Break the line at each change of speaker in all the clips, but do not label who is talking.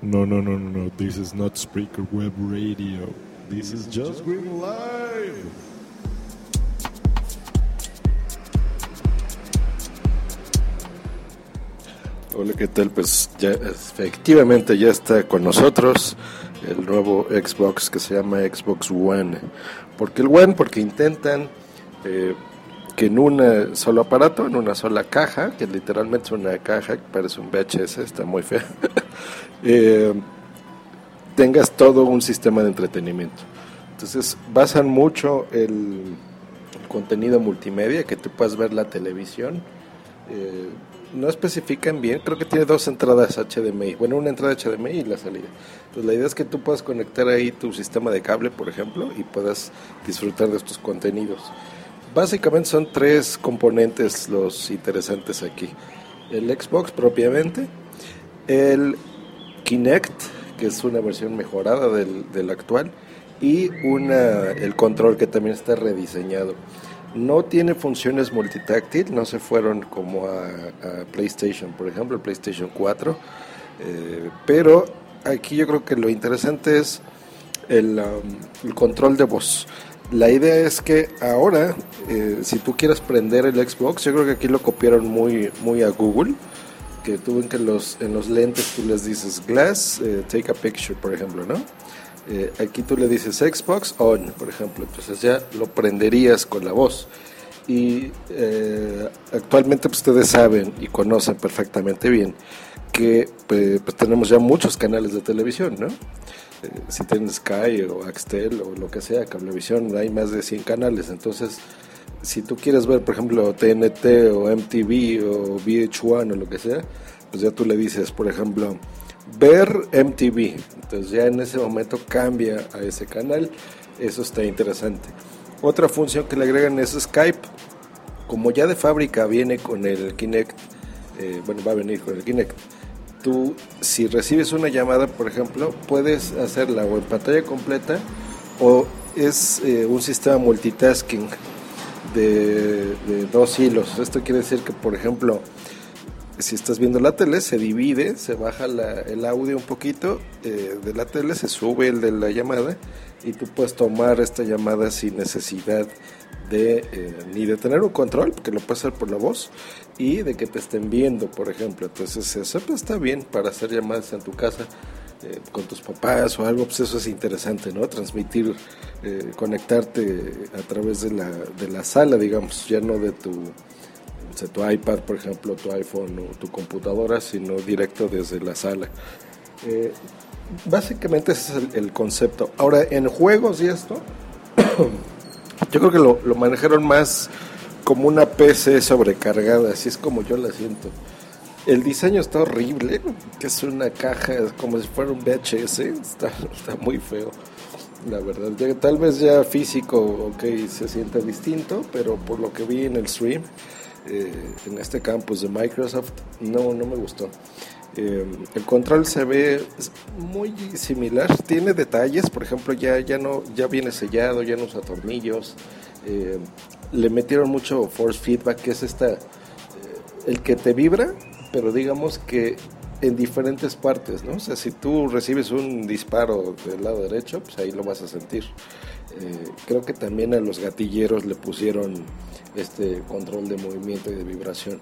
No, no, no, no, no. This is not Spreaker Web Radio. This is just Green Live. Hola, ¿qué tal? Pues ya efectivamente ya está con nosotros el nuevo Xbox que se llama Xbox One. ¿Por qué el One? Porque intentan eh, que en un solo aparato, en una sola caja, que literalmente es una caja que parece un VHS, está muy fea, eh, tengas todo un sistema de entretenimiento. Entonces basan mucho el contenido multimedia, que tú puedas ver la televisión. Eh, no especifican bien, creo que tiene dos entradas HDMI, bueno, una entrada HDMI y la salida. Pues la idea es que tú puedas conectar ahí tu sistema de cable, por ejemplo, y puedas disfrutar de estos contenidos. Básicamente son tres componentes los interesantes aquí. El Xbox propiamente, el Kinect, que es una versión mejorada del, del actual, y una, el control que también está rediseñado. No tiene funciones multitáctil, no se fueron como a, PlayStation, por ejemplo, el PlayStation 4. Eh, pero aquí yo creo que lo interesante es el, um, control de voz. La idea es que ahora, eh, si tú quieres prender el Xbox, yo creo que aquí lo copiaron muy, muy a Google, que tú que los, en los lentes tú les dices Glass, eh, take a picture, por ejemplo, ¿no? Eh, aquí tú le dices Xbox on, por ejemplo, entonces ya lo prenderías con la voz. Y eh, actualmente pues, ustedes saben y conocen perfectamente bien que pues tenemos ya muchos canales de televisión, ¿no? Eh, si tienen Sky o Axtel o lo que sea, Cablevisión, hay más de 100 canales, entonces si tú quieres ver, por ejemplo, TNT o MTV o VH1 o lo que sea, pues ya tú le dices, por ejemplo, ver MTV. Entonces ya en ese momento cambia a ese canal. Eso está interesante. Otra función que le agregan es Skype. Como ya de fábrica viene con el Kinect, eh, bueno, va a venir con el Kinect. Tú, si recibes una llamada, por ejemplo, puedes hacerla o en pantalla completa o es eh, un sistema multitasking de, dos hilos. Esto quiere decir que, por ejemplo, si estás viendo la tele, se divide, se baja el audio un poquito eh, de la tele, se sube el de la llamada y tú puedes tomar esta llamada sin necesidad eh, ni de tener un control, porque lo puedes hacer por la voz, y de que te estén viendo, por ejemplo. Entonces, eso pues, está bien para hacer llamadas en tu casa. Eh, con tus papás o algo, pues eso es interesante, ¿no? Transmitir, conectarte a través de la, de la sala, digamos, ya no de tu, tu iPad, por ejemplo, tu iPhone o tu computadora, sino directo desde la sala. Eh, básicamente ese es el, concepto. Ahora, en juegos y esto, yo creo que lo, lo, manejaron más como una PC sobrecargada, así es como yo la siento. El diseño está horrible, que es una caja como si fuera un VHS, está, está muy feo la verdad. Tal vez ya físico, ok, se siente distinto, pero por lo que vi en el stream, eh, en este campus de Microsoft no, no me gustó. Eh, el control se ve muy similar, tiene detalles, por ejemplo, ya, ya, no, ya viene sellado, ya no usa tornillos. Eh, le metieron mucho force feedback, que es esta, el que te vibra, pero digamos que en diferentes partes, ¿no? O sea, si tú recibes un disparo del lado derecho, pues ahí lo vas a sentir. Creo que también a los gatilleros le pusieron este control de movimiento y de vibración.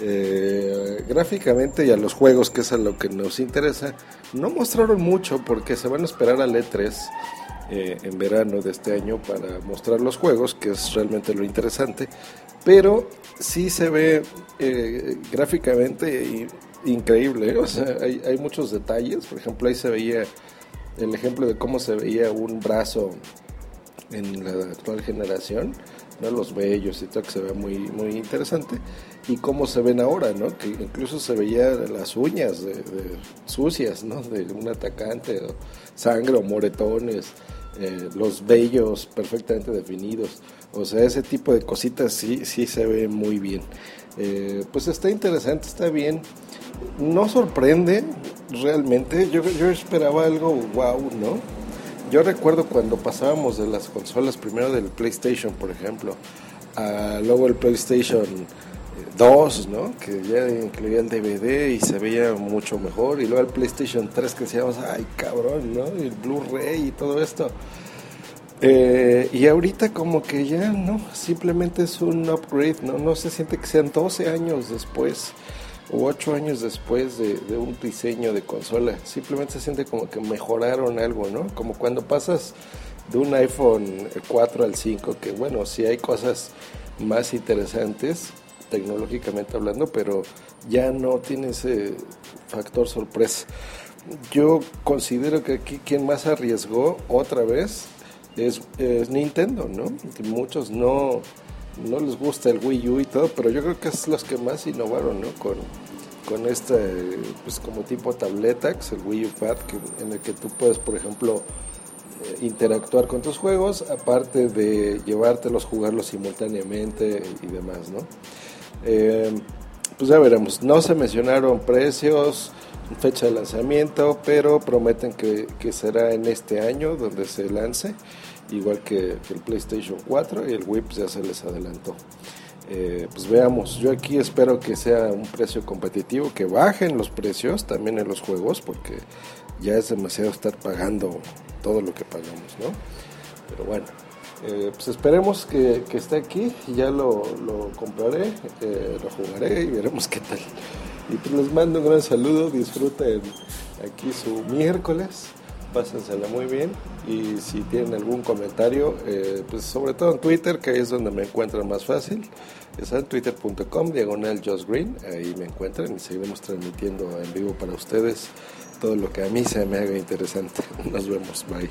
Eh, gráficamente y a los juegos, que es a lo que nos interesa, no mostraron mucho porque se van a esperar al E3 eh, en verano de este año para mostrar los juegos, que es realmente lo interesante, pero sí se ve eh, gráficamente increíble, o sea, hay, hay muchos detalles, por ejemplo ahí se veía el ejemplo de cómo se veía un brazo en la actual generación los vellos y todo, que se ve muy, muy interesante. y cómo se ven ahora, ¿no? Que incluso se veían las uñas de, sucias, ¿no? De un atacante, o sangre o moretones, eh, los vellos perfectamente definidos. O sea, ese tipo de cositas sí, sí se ve muy bien. Eh, pues está interesante, está bien. No sorprende realmente. Yo, yo esperaba algo wow, ¿no? Yo recuerdo cuando pasábamos de las consolas, primero del PlayStation, por ejemplo, a luego el PlayStation 2, ¿no? Que ya incluía el DVD y se veía mucho mejor. Y luego el PlayStation 3 que decíamos, ay cabrón, ¿no? Y el Blu-ray y todo esto. Eh, y ahorita como que ya, ¿no? Simplemente es un upgrade, ¿no? No se siente que sean 12 años después o 8 años después de, un diseño de consola. Simplemente se siente como que mejoraron algo, ¿no? Como cuando pasas de un iPhone 4 al 5, que bueno, sí hay cosas más interesantes, tecnológicamente hablando, pero ya no tiene ese factor sorpresa. Yo considero que aquí quien más arriesgó otra vez es, Nintendo, ¿no? muchos no, no les gusta el Wii U y todo, pero yo creo que es los que más innovaron, ¿no? Con, con este, pues como tipo tableta, que es el Wii U Pad, en el que tú puedes, por ejemplo, eh, interactuar con tus juegos, aparte de llevártelos, jugarlos simultáneamente y demás, ¿no? Eh, pues ya veremos. No se mencionaron precios, fecha de lanzamiento, pero prometen que, será en este año donde se lance, igual que, el PlayStation 4 y el pues ya se les adelantó. Eh, pues veamos, yo aquí espero que sea un precio competitivo, que bajen los precios también en los juegos, porque ya es demasiado estar pagando todo lo que pagamos, ¿no? Pero bueno, eh, pues esperemos que, esté aquí, ya lo, compraré, eh, lo jugaré y veremos qué tal. Y pues les mando un gran saludo, disfruten aquí su miércoles, pásensela muy bien y si tienen algún comentario, eh, pues sobre todo en Twitter, que es donde me encuentran más fácil, es en twitter.com, diagonal Green, ahí me encuentran y seguiremos transmitiendo en vivo para ustedes todo lo que a mí se me haga interesante. Nos vemos, bye.